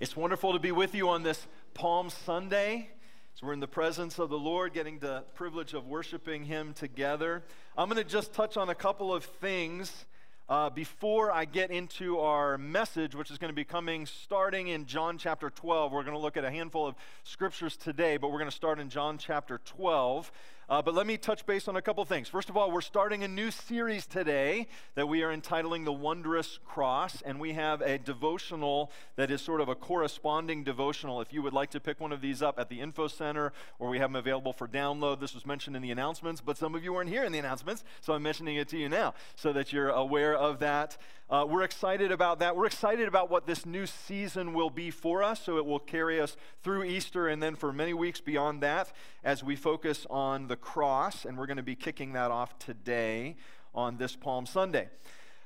It's wonderful to be with you on this Palm Sunday. So we're in the presence of the Lord, getting the privilege of worshiping Him together. I'm going to just touch on a couple of things uh, before I get into our message, which is going to be coming starting in John chapter 12. We're going to look at a handful of scriptures today, but we're going to start in John chapter 12. Uh, but let me touch base on a couple things. First of all, we're starting a new series today that we are entitling The Wondrous Cross, and we have a devotional that is sort of a corresponding devotional. If you would like to pick one of these up at the Info Center, or we have them available for download, this was mentioned in the announcements, but some of you weren't here in the announcements, so I'm mentioning it to you now so that you're aware of that. Uh, we're excited about that. We're excited about what this new season will be for us, so it will carry us through Easter and then for many weeks beyond that as we focus on the cross, and we're going to be kicking that off today on this Palm Sunday.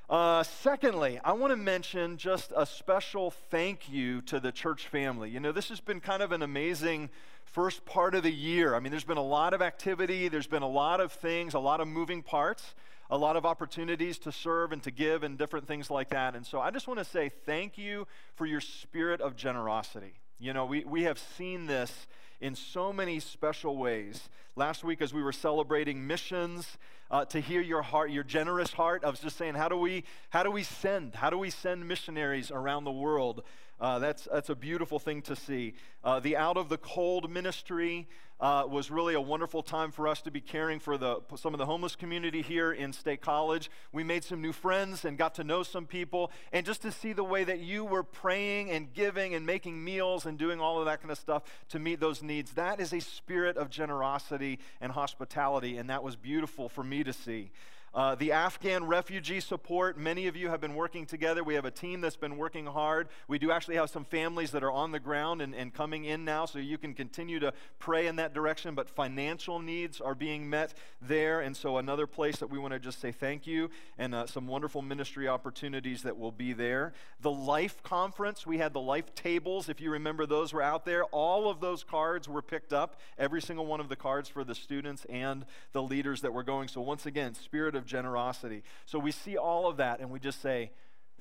Uh, secondly, I want to mention just a special thank you to the church family. You know, this has been kind of an amazing first part of the year. I mean, there's been a lot of activity, there's been a lot of things, a lot of moving parts a lot of opportunities to serve and to give and different things like that. And so I just want to say thank you for your spirit of generosity. You know, we, we have seen this in so many special ways. Last week, as we were celebrating missions, uh, to hear your heart, your generous heart, I was just saying, how do we, how do we send? How do we send missionaries around the world? Uh, that's, that's a beautiful thing to see. Uh, the Out of the Cold ministry uh, was really a wonderful time for us to be caring for the, some of the homeless community here in State College. We made some new friends and got to know some people. And just to see the way that you were praying and giving and making meals and doing all of that kind of stuff to meet those needs, that is a spirit of generosity and hospitality. And that was beautiful for me to see. Uh, the Afghan refugee support, many of you have been working together. We have a team that's been working hard. We do actually have some families that are on the ground and, and coming in now, so you can continue to pray in that direction. But financial needs are being met there, and so another place that we want to just say thank you and uh, some wonderful ministry opportunities that will be there. The Life Conference, we had the Life tables, if you remember those were out there. All of those cards were picked up, every single one of the cards for the students and the leaders that were going. So, once again, spirit of of generosity. So we see all of that and we just say,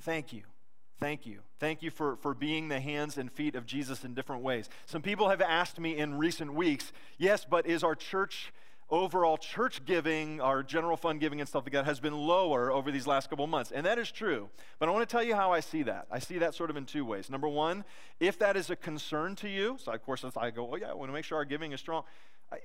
Thank you. Thank you. Thank you for, for being the hands and feet of Jesus in different ways. Some people have asked me in recent weeks, yes, but is our church overall church giving, our general fund giving and stuff like that, has been lower over these last couple months. And that is true. But I want to tell you how I see that. I see that sort of in two ways. Number one, if that is a concern to you, so of course I go, oh yeah, I want to make sure our giving is strong.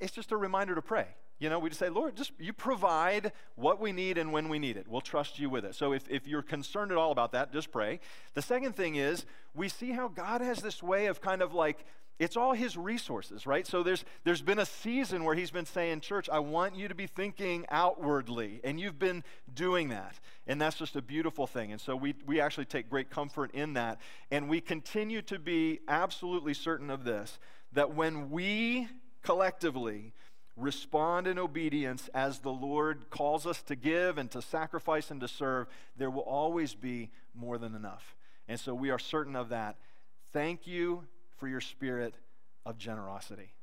It's just a reminder to pray. You know, we just say, Lord, just you provide what we need and when we need it. We'll trust you with it. So if, if you're concerned at all about that, just pray. The second thing is, we see how God has this way of kind of like, it's all his resources, right? So there's there's been a season where he's been saying, "Church, I want you to be thinking outwardly." And you've been doing that. And that's just a beautiful thing. And so we we actually take great comfort in that. And we continue to be absolutely certain of this that when we collectively respond in obedience as the Lord calls us to give and to sacrifice and to serve, there will always be more than enough. And so we are certain of that. Thank you for your spirit of generosity.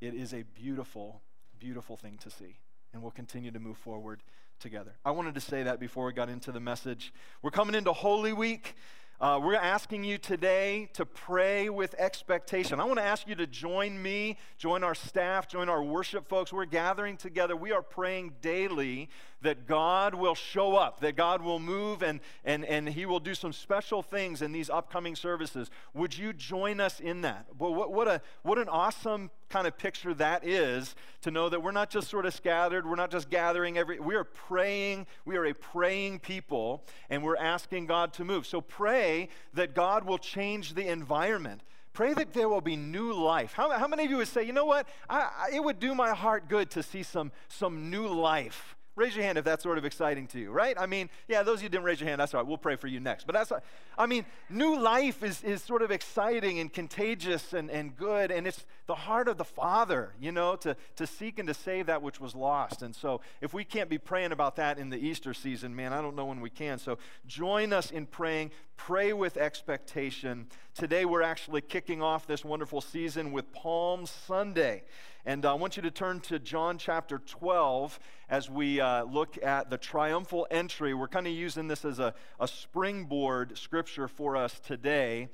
It is a beautiful, beautiful thing to see. And we'll continue to move forward together. I wanted to say that before we got into the message. We're coming into Holy Week. Uh, we're asking you today to pray with expectation. I want to ask you to join me, join our staff, join our worship folks. We're gathering together. We are praying daily that God will show up, that God will move, and, and, and He will do some special things in these upcoming services. Would you join us in that? Well, what, what, a, what an awesome kind of picture that is to know that we're not just sort of scattered, we're not just gathering every, we are praying, we are a praying people, and we're asking God to move. So pray that God will change the environment. Pray that there will be new life. How, how many of you would say, you know what? I, I, it would do my heart good to see some, some new life Raise your hand if that's sort of exciting to you, right? I mean, yeah, those of you didn't raise your hand, that's all right. We'll pray for you next. But that's, I mean, new life is, is sort of exciting and contagious and, and good. And it's the heart of the Father, you know, to, to seek and to save that which was lost. And so if we can't be praying about that in the Easter season, man, I don't know when we can. So join us in praying. Pray with expectation. Today we're actually kicking off this wonderful season with Palm Sunday. And I want you to turn to John chapter 12 as we uh, look at the triumphal entry. We're kind of using this as a, a springboard scripture for us today.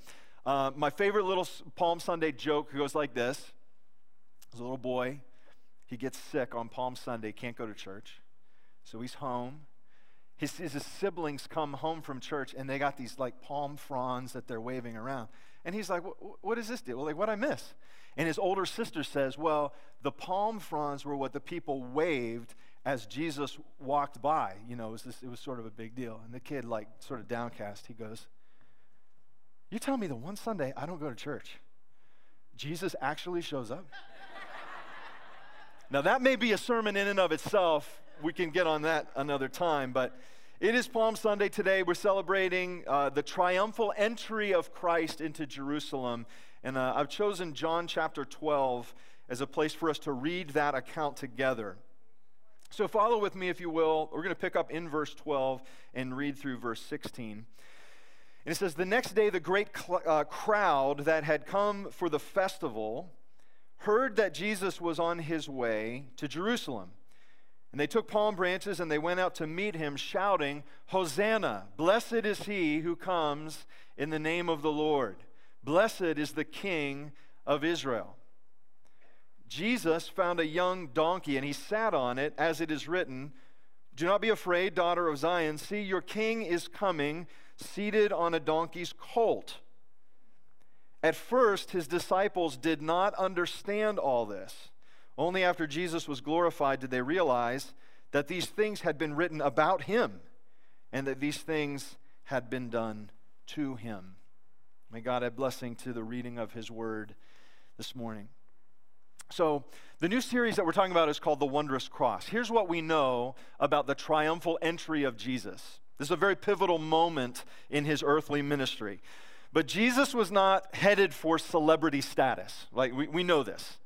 Uh, my favorite little Palm Sunday joke goes like this There's a little boy, he gets sick on Palm Sunday, can't go to church. So he's home. His, his, siblings come home from church and they got these like palm fronds that they're waving around. And he's like, What is this deal? Well, like, what I miss? And his older sister says, Well, the palm fronds were what the people waved as Jesus walked by. You know, it was, this, it was sort of a big deal. And the kid, like, sort of downcast, he goes, You tell me the one Sunday I don't go to church, Jesus actually shows up? now, that may be a sermon in and of itself. We can get on that another time, but. It is Palm Sunday today. We're celebrating uh, the triumphal entry of Christ into Jerusalem. And uh, I've chosen John chapter 12 as a place for us to read that account together. So follow with me, if you will. We're going to pick up in verse 12 and read through verse 16. And it says, The next day, the great cl- uh, crowd that had come for the festival heard that Jesus was on his way to Jerusalem. And they took palm branches and they went out to meet him, shouting, Hosanna! Blessed is he who comes in the name of the Lord. Blessed is the King of Israel. Jesus found a young donkey and he sat on it, as it is written Do not be afraid, daughter of Zion. See, your king is coming, seated on a donkey's colt. At first, his disciples did not understand all this. Only after Jesus was glorified did they realize that these things had been written about him and that these things had been done to him. May God add blessing to the reading of his word this morning. So, the new series that we're talking about is called The Wondrous Cross. Here's what we know about the triumphal entry of Jesus. This is a very pivotal moment in his earthly ministry. But Jesus was not headed for celebrity status. Like, we, we know this.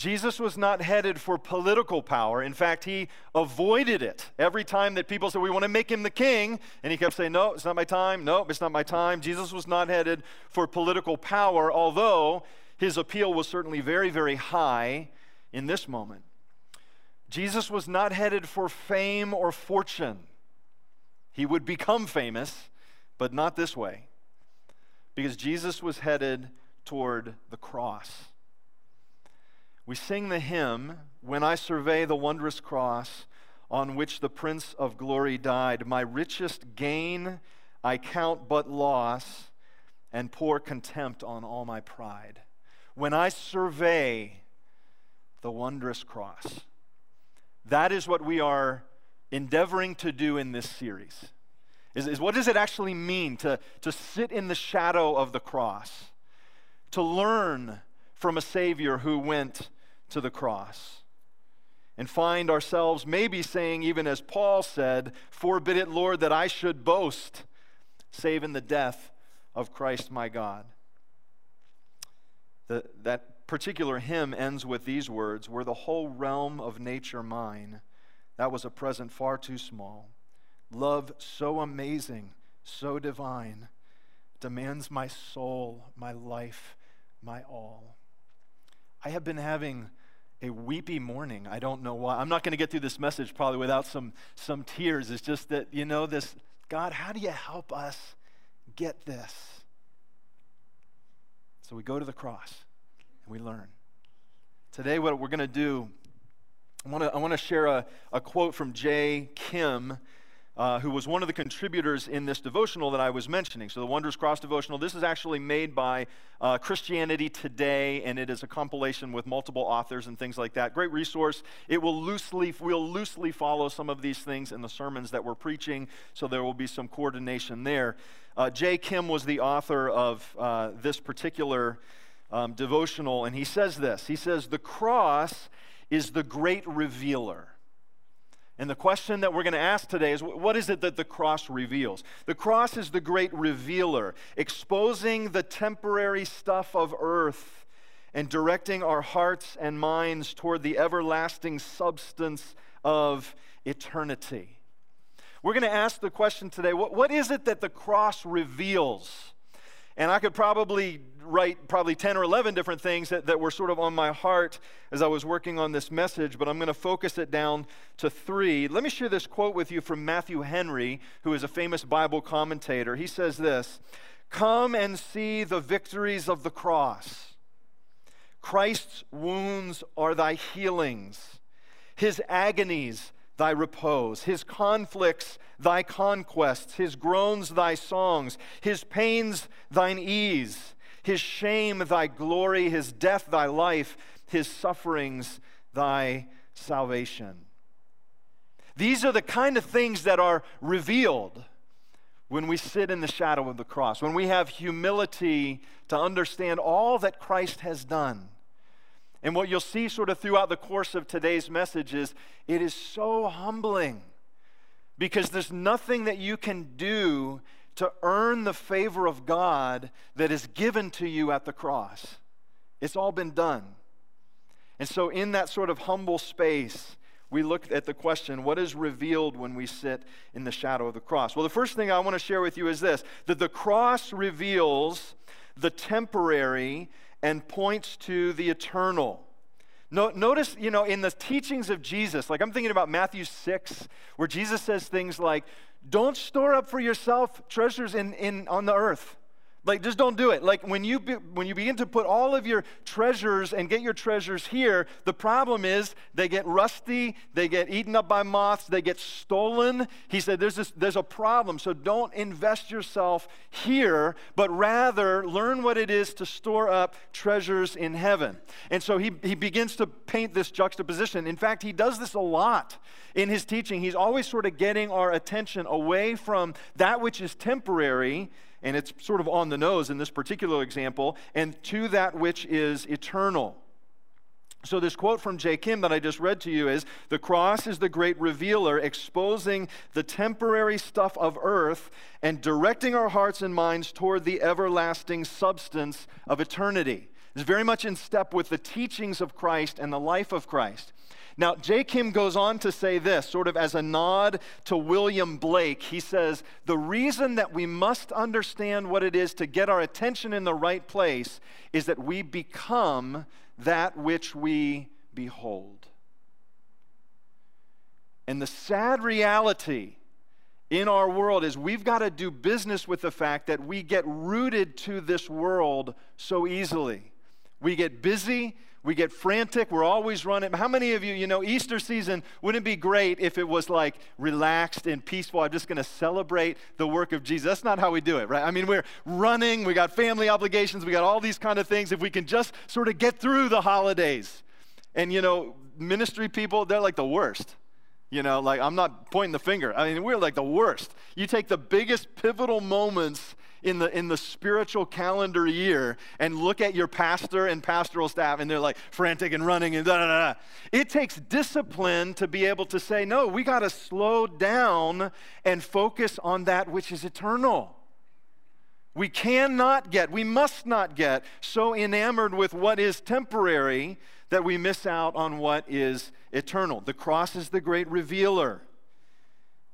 Jesus was not headed for political power. In fact, he avoided it every time that people said, We want to make him the king. And he kept saying, No, it's not my time. No, it's not my time. Jesus was not headed for political power, although his appeal was certainly very, very high in this moment. Jesus was not headed for fame or fortune. He would become famous, but not this way, because Jesus was headed toward the cross. We sing the hymn, When I Survey the Wondrous Cross on which the Prince of Glory died, my richest gain I count but loss and pour contempt on all my pride when I survey the wondrous cross. That is what we are endeavoring to do in this series. Is, is what does it actually mean to, to sit in the shadow of the cross? To learn from a Savior who went to the cross and find ourselves maybe saying, even as Paul said, Forbid it, Lord, that I should boast, save in the death of Christ my God. The, that particular hymn ends with these words Were the whole realm of nature mine, that was a present far too small. Love so amazing, so divine, demands my soul, my life, my all. I have been having a weepy morning. I don't know why. I'm not going to get through this message probably without some, some tears. It's just that, you know, this God, how do you help us get this? So we go to the cross and we learn. Today, what we're going to do, I want to I wanna share a, a quote from Jay Kim. Uh, who was one of the contributors in this devotional that I was mentioning. So, the Wondrous Cross devotional, this is actually made by uh, Christianity Today, and it is a compilation with multiple authors and things like that. Great resource. It will loosely, we'll loosely follow some of these things in the sermons that we're preaching, so there will be some coordination there. Uh, Jay Kim was the author of uh, this particular um, devotional, and he says this He says, The cross is the great revealer. And the question that we're going to ask today is what is it that the cross reveals? The cross is the great revealer, exposing the temporary stuff of earth and directing our hearts and minds toward the everlasting substance of eternity. We're going to ask the question today what, what is it that the cross reveals? And I could probably write probably 10 or 11 different things that, that were sort of on my heart as I was working on this message, but I'm going to focus it down to three. Let me share this quote with you from Matthew Henry, who is a famous Bible commentator. He says this Come and see the victories of the cross. Christ's wounds are thy healings, his agonies thy repose, his conflicts thy conquests, his groans thy songs, his pains thine ease, his shame thy glory, his death thy life, his sufferings thy salvation. These are the kind of things that are revealed when we sit in the shadow of the cross, when we have humility to understand all that Christ has done. And what you'll see sort of throughout the course of today's message is it is so humbling because there's nothing that you can do to earn the favor of God that is given to you at the cross. It's all been done. And so, in that sort of humble space, we look at the question what is revealed when we sit in the shadow of the cross? Well, the first thing I want to share with you is this that the cross reveals the temporary and points to the eternal. No, notice, you know, in the teachings of Jesus, like I'm thinking about Matthew 6, where Jesus says things like, Don't store up for yourself treasures in, in, on the earth like, just don't do it. Like, when you, be, when you begin to put all of your treasures and get your treasures here, the problem is they get rusty, they get eaten up by moths, they get stolen. He said, there's, this, there's a problem. So don't invest yourself here, but rather learn what it is to store up treasures in heaven. And so he, he begins to paint this juxtaposition. In fact, he does this a lot in his teaching. He's always sort of getting our attention away from that which is temporary and it's sort of on the nose in this particular example, and to that which is eternal. So, this quote from Jay Kim that I just read to you is The cross is the great revealer, exposing the temporary stuff of earth and directing our hearts and minds toward the everlasting substance of eternity. It's very much in step with the teachings of Christ and the life of Christ. Now, Jay Kim goes on to say this, sort of as a nod to William Blake. He says, The reason that we must understand what it is to get our attention in the right place is that we become that which we behold. And the sad reality in our world is we've got to do business with the fact that we get rooted to this world so easily. We get busy, we get frantic. We're always running. How many of you, you know, Easter season wouldn't be great if it was like relaxed and peaceful? I'm just going to celebrate the work of Jesus. That's not how we do it, right? I mean, we're running. We got family obligations. We got all these kind of things. If we can just sort of get through the holidays. And, you know, ministry people, they're like the worst. You know, like I'm not pointing the finger. I mean, we're like the worst. You take the biggest pivotal moments in the, in the spiritual calendar year and look at your pastor and pastoral staff and they're like frantic and running and da da da. It takes discipline to be able to say, no, we got to slow down and focus on that which is eternal. We cannot get, we must not get so enamored with what is temporary that we miss out on what is eternal. The cross is the great revealer,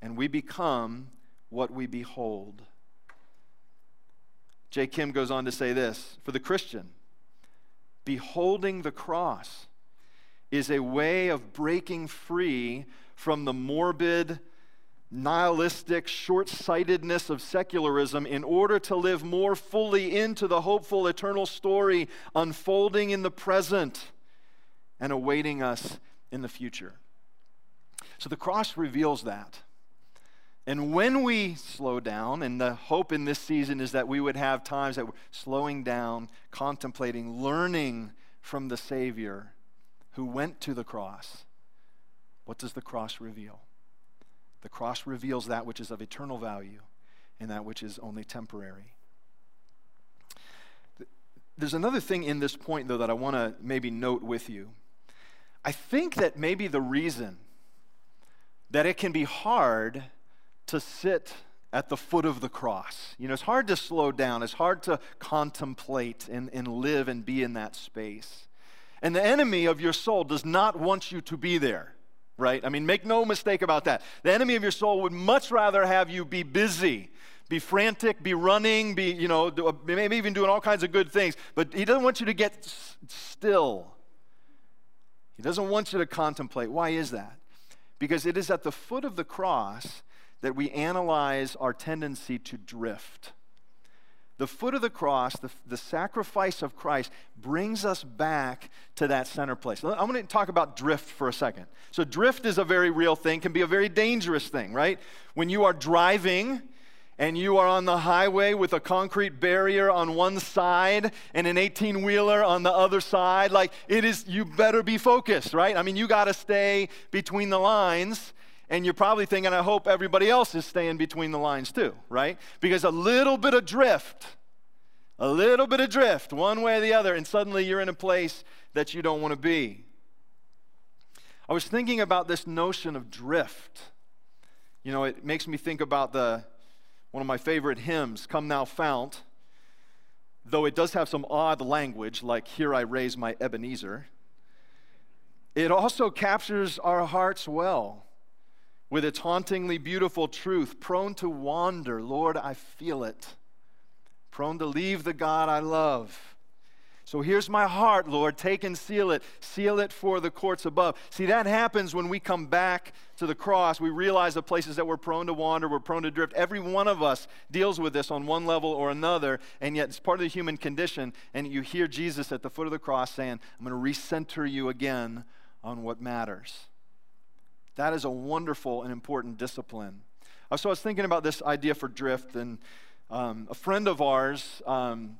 and we become what we behold. Jay Kim goes on to say this For the Christian, beholding the cross is a way of breaking free from the morbid, nihilistic short sightedness of secularism in order to live more fully into the hopeful eternal story unfolding in the present and awaiting us in the future. So the cross reveals that. And when we slow down, and the hope in this season is that we would have times that we're slowing down, contemplating, learning from the Savior who went to the cross. What does the cross reveal? The cross reveals that which is of eternal value and that which is only temporary. There's another thing in this point, though, that I want to maybe note with you. I think that maybe the reason that it can be hard to sit at the foot of the cross. You know, it's hard to slow down, it's hard to contemplate and, and live and be in that space. And the enemy of your soul does not want you to be there, right? I mean, make no mistake about that. The enemy of your soul would much rather have you be busy, be frantic, be running, be, you know, uh, maybe even doing all kinds of good things, but he doesn't want you to get still. He doesn't want you to contemplate. Why is that? Because it is at the foot of the cross that we analyze our tendency to drift. the foot of the cross, the, the sacrifice of Christ, brings us back to that center place. I'm going to talk about drift for a second. So, drift is a very real thing, can be a very dangerous thing, right? When you are driving, and you are on the highway with a concrete barrier on one side and an 18 wheeler on the other side, like it is, you better be focused, right? I mean, you got to stay between the lines and you're probably thinking, I hope everybody else is staying between the lines too, right? Because a little bit of drift, a little bit of drift, one way or the other, and suddenly you're in a place that you don't want to be. I was thinking about this notion of drift. You know, it makes me think about the one of my favorite hymns, Come Thou Fount. Though it does have some odd language, like Here I Raise My Ebenezer, it also captures our hearts well with its hauntingly beautiful truth, prone to wander. Lord, I feel it. Prone to leave the God I love. So here's my heart, Lord. Take and seal it. Seal it for the courts above. See, that happens when we come back to the cross. We realize the places that we're prone to wander, we're prone to drift. Every one of us deals with this on one level or another, and yet it's part of the human condition. And you hear Jesus at the foot of the cross saying, I'm going to recenter you again on what matters. That is a wonderful and important discipline. Uh, so I was thinking about this idea for drift, and um, a friend of ours, um,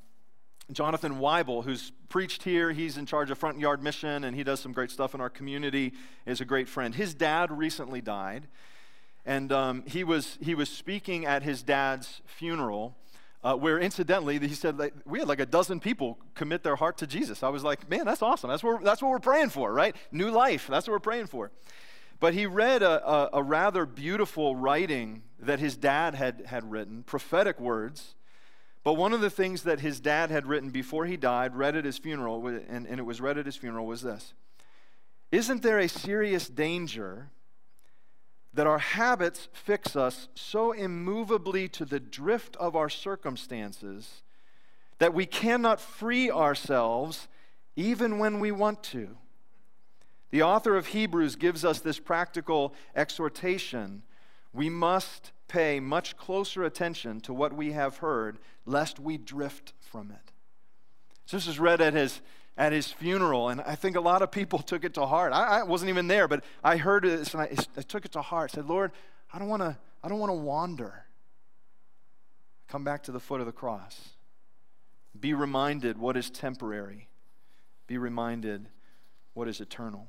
Jonathan Weibel, who's preached here, he's in charge of Front Yard Mission, and he does some great stuff in our community, is a great friend. His dad recently died, and um, he, was, he was speaking at his dad's funeral. Uh, where incidentally he said like, we had like a dozen people commit their heart to jesus i was like man that's awesome that's what, that's what we're praying for right new life that's what we're praying for but he read a, a, a, rather beautiful writing that his dad had, had written, prophetic words. But one of the things that his dad had written before he died, read at his funeral, and, and it was read at his funeral, was this Isn't there a serious danger that our habits fix us so immovably to the drift of our circumstances that we cannot free ourselves even when we want to? The author of Hebrews gives us this practical exhortation. We must pay much closer attention to what we have heard, lest we drift from it. So this is read at his, at his funeral, and I think a lot of people took it to heart. I, I wasn't even there, but I heard this and I, I took it to heart. I said, Lord, I don't want to I don't want to wander. Come back to the foot of the cross. Be reminded what is temporary. Be reminded what is eternal.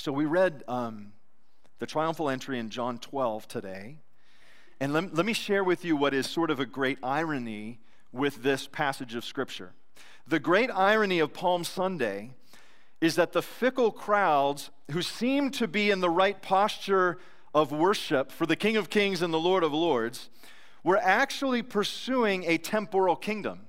So we read um, the triumphal entry in John 12 today. And let, let me share with you what is sort of a great irony with this passage of Scripture. The great irony of Palm Sunday is that the fickle crowds who seem to be in the right posture of worship for the King of Kings and the Lord of Lords were actually pursuing a temporal kingdom.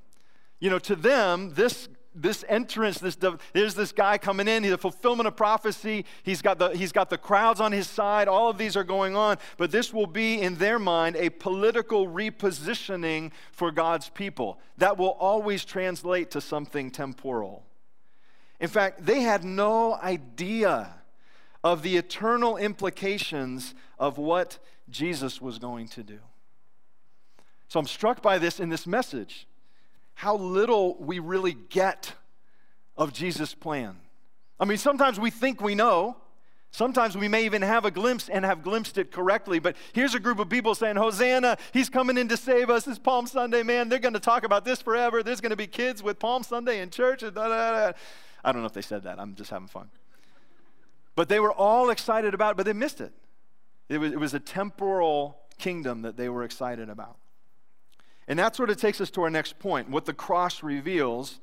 You know, to them, this this entrance, this there's this guy coming in, he's a fulfillment of prophecy. He's got the he's got the crowds on his side. All of these are going on, but this will be in their mind a political repositioning for God's people that will always translate to something temporal. In fact, they had no idea of the eternal implications of what Jesus was going to do. So I'm struck by this in this message how little we really get of Jesus' plan. I mean, sometimes we think we know. Sometimes we may even have a glimpse and have glimpsed it correctly, but here's a group of people saying, Hosanna, he's coming in to save us. It's Palm Sunday, man. They're going to talk about this forever. There's going to be kids with Palm Sunday in church. Da, da, da. I don't know if they said that. I'm just having fun. But they were all excited about it, but they missed it. It was, it was a temporal kingdom that they were excited about. And that sort of takes us to our next point. What the cross reveals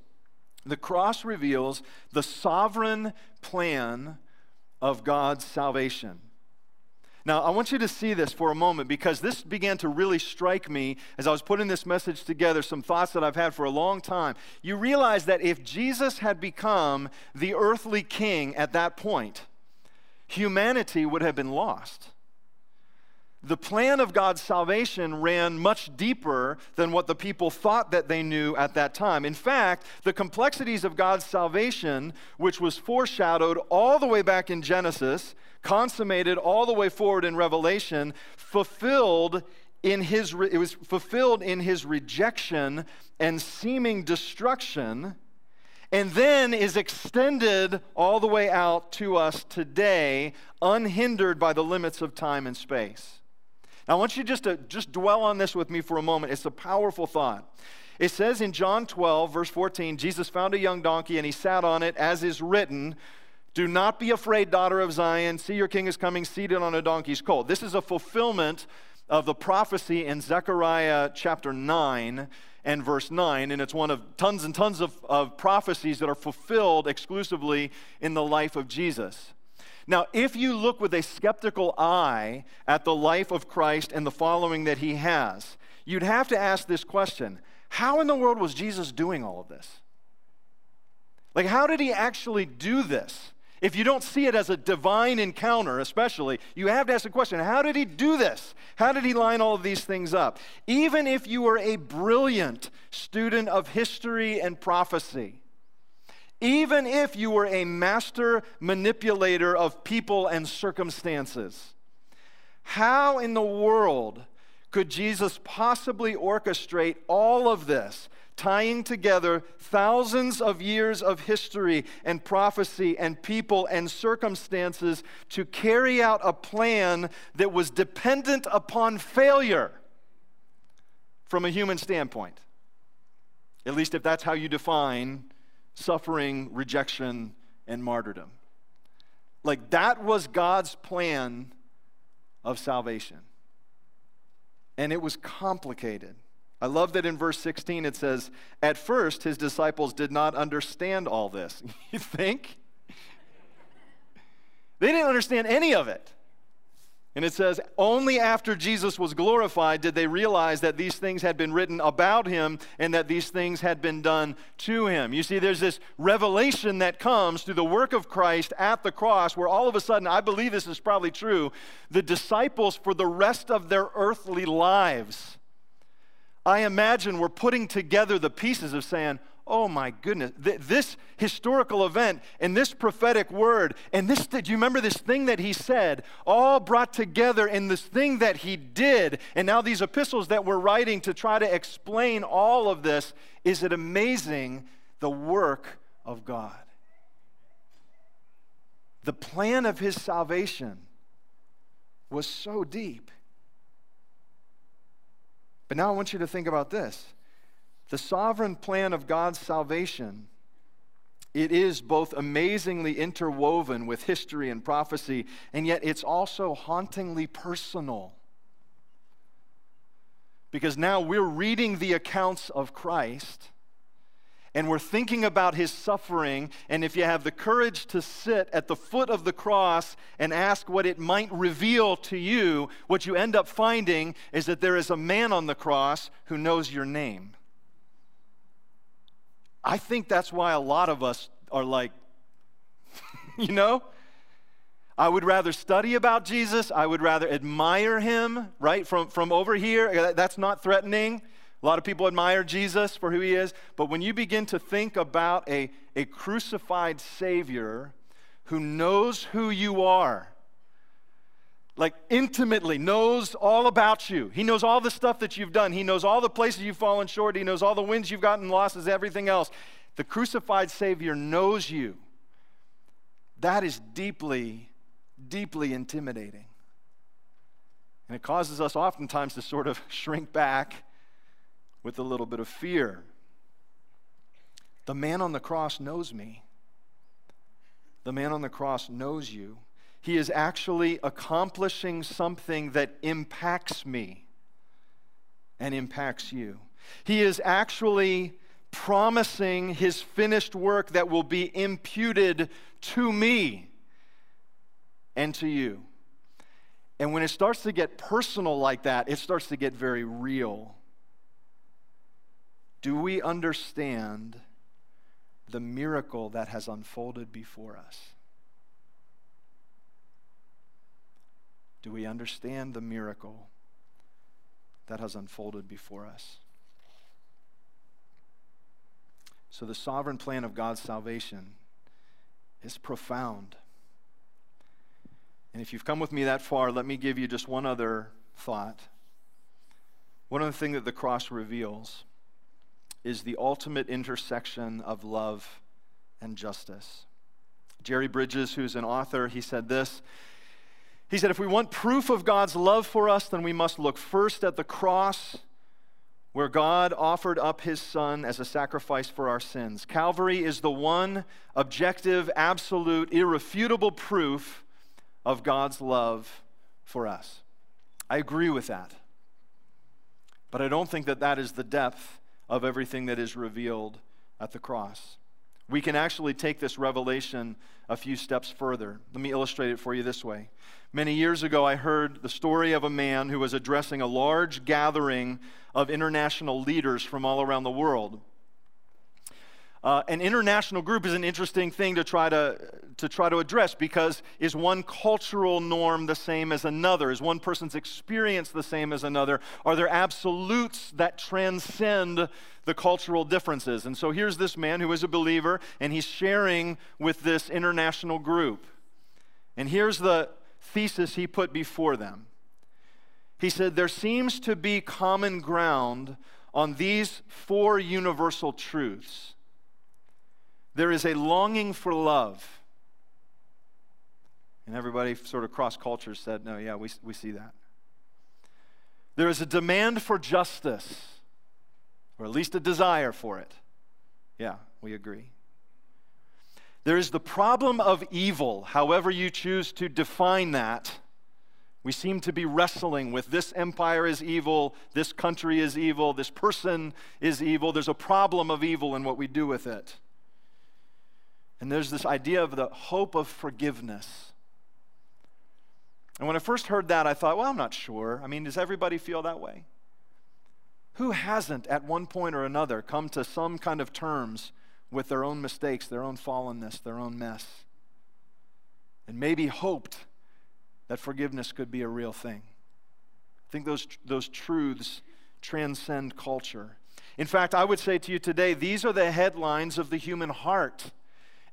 the cross reveals the sovereign plan of God's salvation. Now, I want you to see this for a moment because this began to really strike me as I was putting this message together, some thoughts that I've had for a long time. You realize that if Jesus had become the earthly king at that point, humanity would have been lost the plan of God's salvation ran much deeper than what the people thought that they knew at that time. In fact, the complexities of God's salvation, which was foreshadowed all the way back in Genesis, consummated all the way forward in Revelation, fulfilled in his re- it was fulfilled in his rejection and seeming destruction and then is extended all the way out to us today unhindered by the limits of time and space. Now, I want you just to just dwell on this with me for a moment. It's a powerful thought. It says in John 12, verse 14, Jesus found a young donkey and he sat on it, as is written, Do not be afraid, daughter of Zion. See, your king is coming seated on a donkey's colt. This is a fulfillment of the prophecy in Zechariah chapter 9 and verse 9, and it's one of tons and tons of, of prophecies that are fulfilled exclusively in the life of Jesus. Now, if you look with a skeptical eye at the life of Christ and the following that he has, you'd have to ask this question How in the world was Jesus doing all of this? Like, how did he actually do this? If you don't see it as a divine encounter, especially, you have to ask the question how did he do this? How did he line all of these things up? Even if you were a brilliant student of history and prophecy, even if you were a master manipulator of people and circumstances, how in the world could Jesus possibly orchestrate all of this tying together thousands of years of history and prophecy and people and circumstances to carry out a plan that was dependent upon failure from a human standpoint. At least if that's how you define suffering, rejection, and martyrdom. Like that was God's plan of salvation. And it was complicated. I love that in verse 16 it says, At first his disciples did not understand all this. you think? They didn't understand any of it. And it says, only after Jesus was glorified did they realize that these things had been written about him and that these things had been done to him. You see, there's this revelation that comes through the work of Christ at the cross where all of a sudden, I believe this is probably true, the disciples for the rest of their earthly lives I imagine we're putting together the pieces of saying, oh my goodness, th- this historical event and this prophetic word and this, do you remember this thing that he said, all brought together in this thing that he did. And now these epistles that we're writing to try to explain all of this. Is it amazing the work of God? The plan of his salvation was so deep. But now I want you to think about this the sovereign plan of God's salvation. It is both amazingly interwoven with history and prophecy, and yet it's also hauntingly personal. Because now we're reading the accounts of Christ and we're thinking about his suffering, and if you have the courage to sit at the foot of the cross and ask what it might reveal to you, what you end up finding is that there is a man on the cross who knows your name. I think that's why a lot of us are like, you know? I would rather study about Jesus. I would rather admire him, right? From, from over here. That's not threatening. A lot of people admire Jesus for who he is, but when you begin to think about a, a crucified Savior who knows who you are, like intimately knows all about you. He knows all the stuff that you've done. He knows all the places you've fallen short. He knows all the wins you've gotten, losses, everything else. The crucified Savior knows you. That is deeply, deeply intimidating. And it causes us oftentimes to sort of shrink back with a little bit of fear. The man on the cross knows me. The man on the cross knows you. He is actually accomplishing something that impacts me and impacts you. He is actually promising his finished work that will be imputed to me and to you. And when it starts to get personal like that, it starts to get very real. Do we understand the miracle that has unfolded before us? Do we understand the miracle that has unfolded before us? So, the sovereign plan of God's salvation is profound. And if you've come with me that far, let me give you just one other thought. One of the things that the cross reveals is the ultimate intersection of love and justice. Jerry Bridges, who's an author, he said this. He said, If we want proof of God's love for us, then we must look first at the cross where God offered up his son as a sacrifice for our sins. Calvary is the one objective, absolute, irrefutable proof of God's love for us. I agree with that. But I don't think that that is the depth of everything that is revealed at the cross. We can actually take this revelation a few steps further. Let me illustrate it for you this way. Many years ago, I heard the story of a man who was addressing a large gathering of international leaders from all around the world. Uh, an international group is an interesting thing to try to, to try to address because is one cultural norm the same as another? Is one person's experience the same as another? Are there absolutes that transcend the cultural differences? And so here's this man who is a believer and he's sharing with this international group. And here's the thesis he put before them. He said, There seems to be common ground on these four universal truths there is a longing for love. And everybody, sort of cross cultures, said, No, yeah, we, we see that. There is a demand for justice, or at least a desire for it. Yeah, we agree. There is the problem of evil, however you choose to define that. We seem to be wrestling with this empire is evil, this country is evil, this person is evil. There's a problem of evil in what we do with it. And there's this idea of the hope of forgiveness. And when I first heard that, I thought, well, I'm not sure. I mean, does everybody feel that way? Who hasn't, at one point or another, come to some kind of terms with their own mistakes, their own fallenness, their own mess, and maybe hoped that forgiveness could be a real thing? I think those, those truths transcend culture. In fact, I would say to you today, these are the headlines of the human heart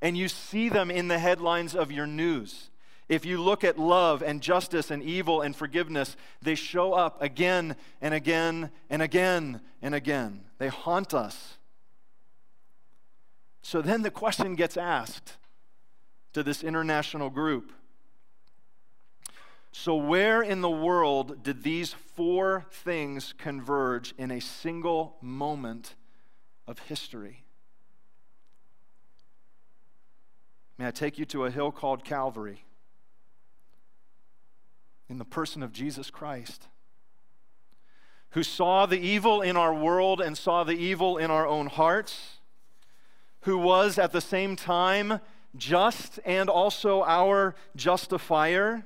and you see them in the headlines of your news. If you look at love and justice and evil and forgiveness, they show up again and again and again and again. They haunt us. So then the question gets asked to this international group So, where in the world did these four things converge in a single moment of history? May I take you to a hill called Calvary in the person of Jesus Christ, who saw the evil in our world and saw the evil in our own hearts, who was at the same time just and also our justifier,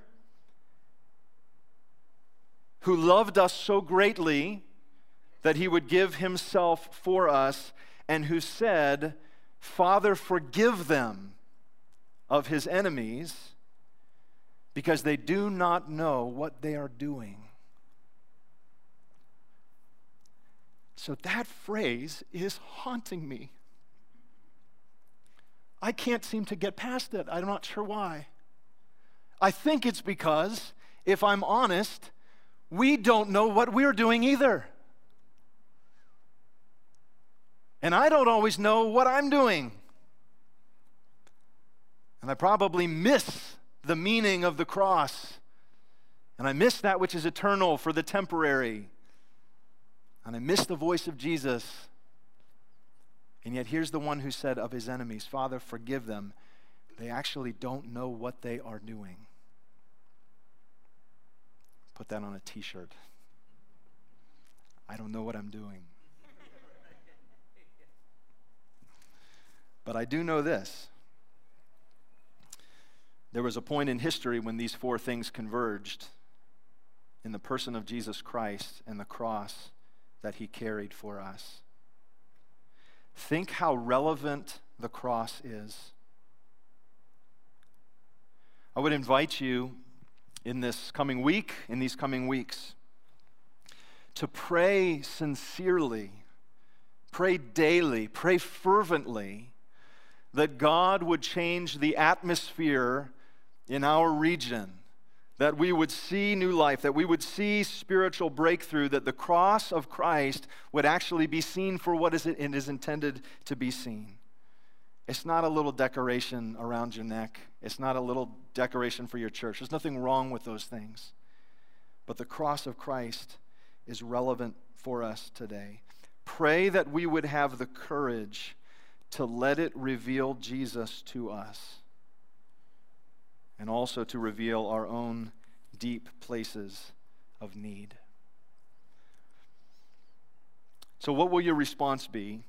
who loved us so greatly that he would give himself for us, and who said, Father, forgive them of his enemies because they do not know what they are doing. So that phrase is haunting me. I can't seem to get past it. I'm not sure why. I think it's because, if I'm honest, we don't know what we're doing either. And I don't always know what I'm doing. And I probably miss the meaning of the cross. And I miss that which is eternal for the temporary. And I miss the voice of Jesus. And yet, here's the one who said of his enemies, Father, forgive them. They actually don't know what they are doing. Put that on a t shirt. I don't know what I'm doing. But I do know this there was a point in history when these four things converged in the person of Jesus Christ and the cross that he carried for us. Think how relevant the cross is. I would invite you in this coming week, in these coming weeks, to pray sincerely, pray daily, pray fervently that God would change the atmosphere in our region, that we would see new life, that we would see spiritual breakthrough, that the cross of Christ would actually be seen for what is it is intended to be seen. It's not a little decoration around your neck. It's not a little decoration for your church. There's nothing wrong with those things. But the cross of Christ is relevant for us today. Pray that we would have the courage to let it reveal Jesus to us and also to reveal our own deep places of need. So, what will your response be?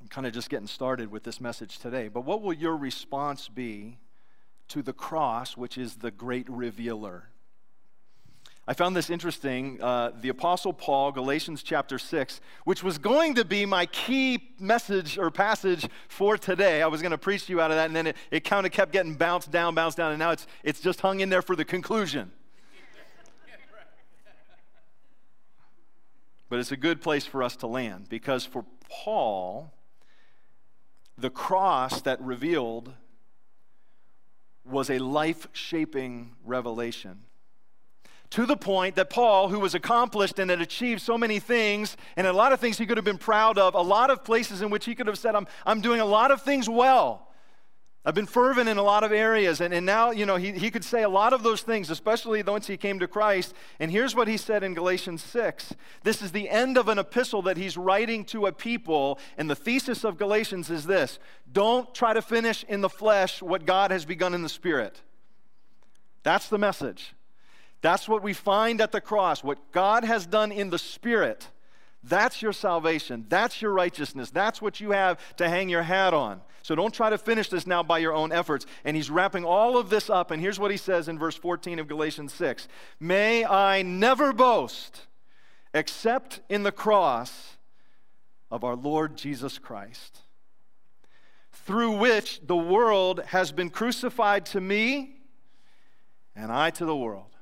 I'm kind of just getting started with this message today, but what will your response be to the cross, which is the great revealer? I found this interesting. Uh, the Apostle Paul, Galatians chapter 6, which was going to be my key message or passage for today. I was going to preach to you out of that, and then it, it kind of kept getting bounced down, bounced down, and now it's, it's just hung in there for the conclusion. But it's a good place for us to land because for Paul, the cross that revealed was a life shaping revelation to the point that Paul, who was accomplished and had achieved so many things, and a lot of things he could have been proud of, a lot of places in which he could have said, I'm, I'm doing a lot of things well. I've been fervent in a lot of areas. And, and now, you know, he, he could say a lot of those things, especially once he came to Christ. And here's what he said in Galatians 6. This is the end of an epistle that he's writing to a people. And the thesis of Galatians is this don't try to finish in the flesh what God has begun in the spirit. That's the message. That's what we find at the cross. What God has done in the Spirit, that's your salvation. That's your righteousness. That's what you have to hang your hat on. So don't try to finish this now by your own efforts. And he's wrapping all of this up. And here's what he says in verse 14 of Galatians 6 May I never boast except in the cross of our Lord Jesus Christ, through which the world has been crucified to me and I to the world.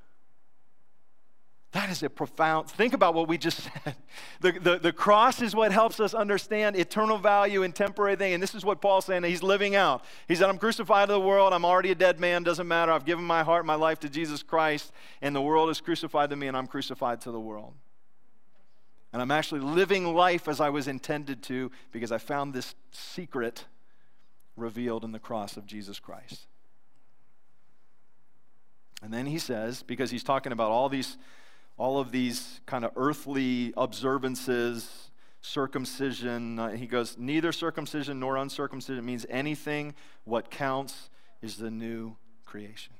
That is a profound, think about what we just said. The, the, the cross is what helps us understand eternal value and temporary thing. And this is what Paul's saying he's living out. He said, I'm crucified to the world. I'm already a dead man. Doesn't matter. I've given my heart, my life to Jesus Christ. And the world is crucified to me, and I'm crucified to the world. And I'm actually living life as I was intended to because I found this secret revealed in the cross of Jesus Christ. And then he says, because he's talking about all these all of these kind of earthly observances, circumcision. Uh, he goes, neither circumcision nor uncircumcision means anything. What counts is the new creation.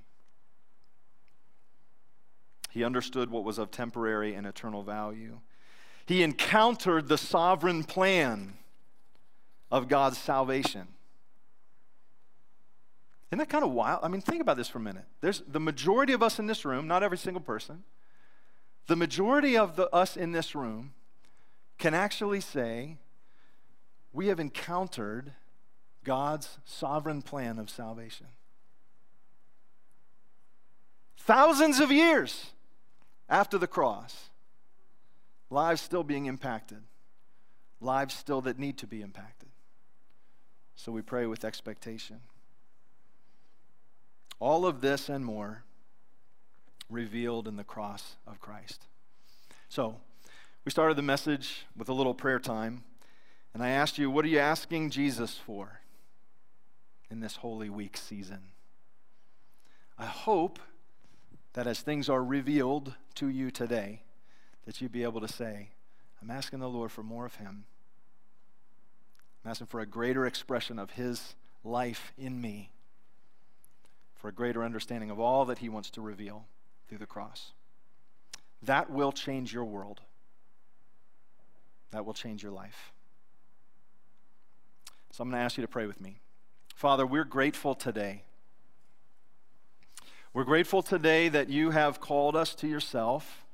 He understood what was of temporary and eternal value. He encountered the sovereign plan of God's salvation. Isn't that kind of wild? I mean, think about this for a minute. There's the majority of us in this room, not every single person, the majority of the, us in this room can actually say we have encountered God's sovereign plan of salvation. Thousands of years after the cross, lives still being impacted, lives still that need to be impacted. So we pray with expectation. All of this and more revealed in the cross of Christ. So, we started the message with a little prayer time, and I asked you, what are you asking Jesus for in this Holy Week season? I hope that as things are revealed to you today, that you'd be able to say, I'm asking the Lord for more of Him. I'm asking for a greater expression of His life in me, for a greater understanding of all that He wants to reveal through the cross. That will change your world. That will change your life. So I'm going to ask you to pray with me. Father, we're grateful today. We're grateful today that you have called us to yourself,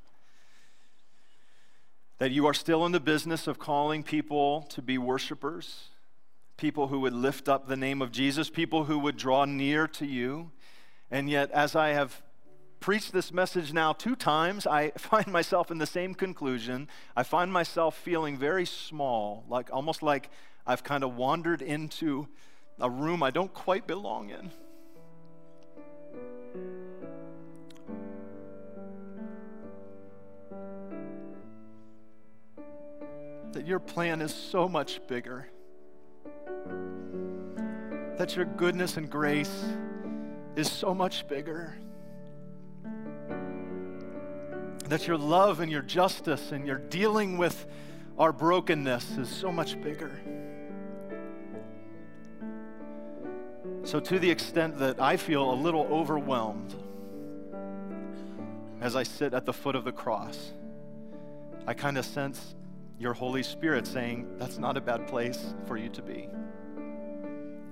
that you are still in the business of calling people to be worshipers, people who would lift up the name of Jesus, people who would draw near to you. And yet, as I have preached this message now two times, I find myself in the same conclusion. I find myself feeling very small, like almost like I've kind of wandered into a room I don't quite belong in. That your plan is so much bigger. That your goodness and grace is so much bigger that your love and your justice and your dealing with our brokenness is so much bigger. So, to the extent that I feel a little overwhelmed as I sit at the foot of the cross, I kind of sense your Holy Spirit saying, That's not a bad place for you to be.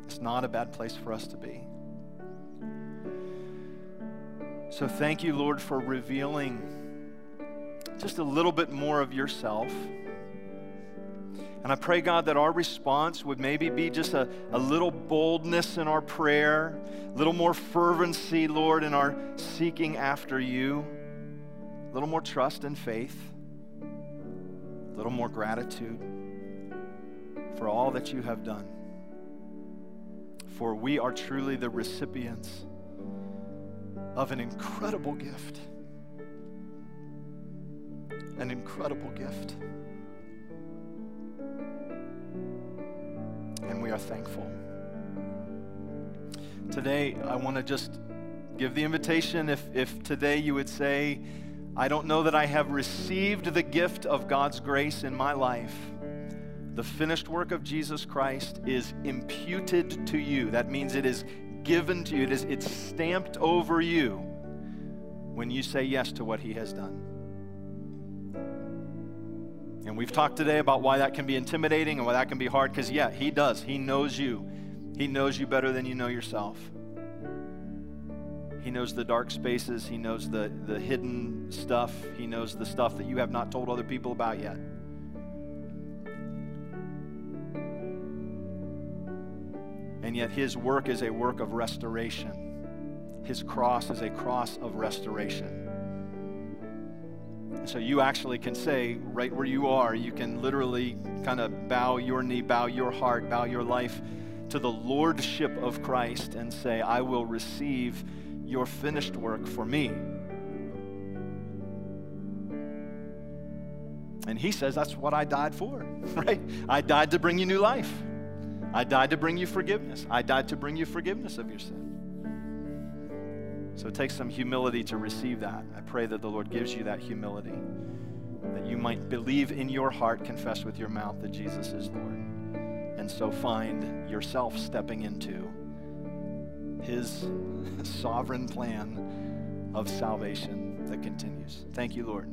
It's not a bad place for us to be. So, thank you, Lord, for revealing just a little bit more of yourself and I pray, God, that our response would maybe be just a, a little boldness in our prayer, a little more fervency, Lord, in our seeking after you, a little more trust and faith, a little more gratitude for all that you have done. For we are truly the recipients of an incredible gift. An incredible gift. and we are thankful. Today, I want to just give the invitation if, if today you would say, I don't know that I have received the gift of God's grace in my life. The finished work of Jesus Christ is imputed to you. That means it is given to you, it is, it's stamped over you when you say yes to what He has done. And we've talked today about why that can be intimidating and why that can be hard, because, yeah, He does. He knows you. He knows you better than you know yourself. He knows the dark spaces. He knows the, the hidden stuff. He knows the stuff that you have not told other people about yet. And yet, His work is a work of restoration. His cross is a cross of restoration. So you actually can say, right where you are, you can literally kind of bow your knee, bow your heart, bow your life to the lordship of Christ and say, I will receive your finished work for me. And he says, That's what I died for, right? I died to bring you new life. I died to bring you forgiveness. I died to bring you forgiveness of your sin. So it takes some humility to receive that. I pray that the Lord gives you that humility, that you might believe in your heart, confess with your mouth that Jesus is Lord, and so find yourself stepping into His sovereign plan of salvation that continues. Thank you, Lord.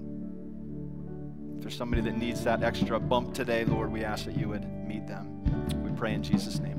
If there's somebody that needs that extra bump today, Lord, we ask that you would meet them. We pray in Jesus' name.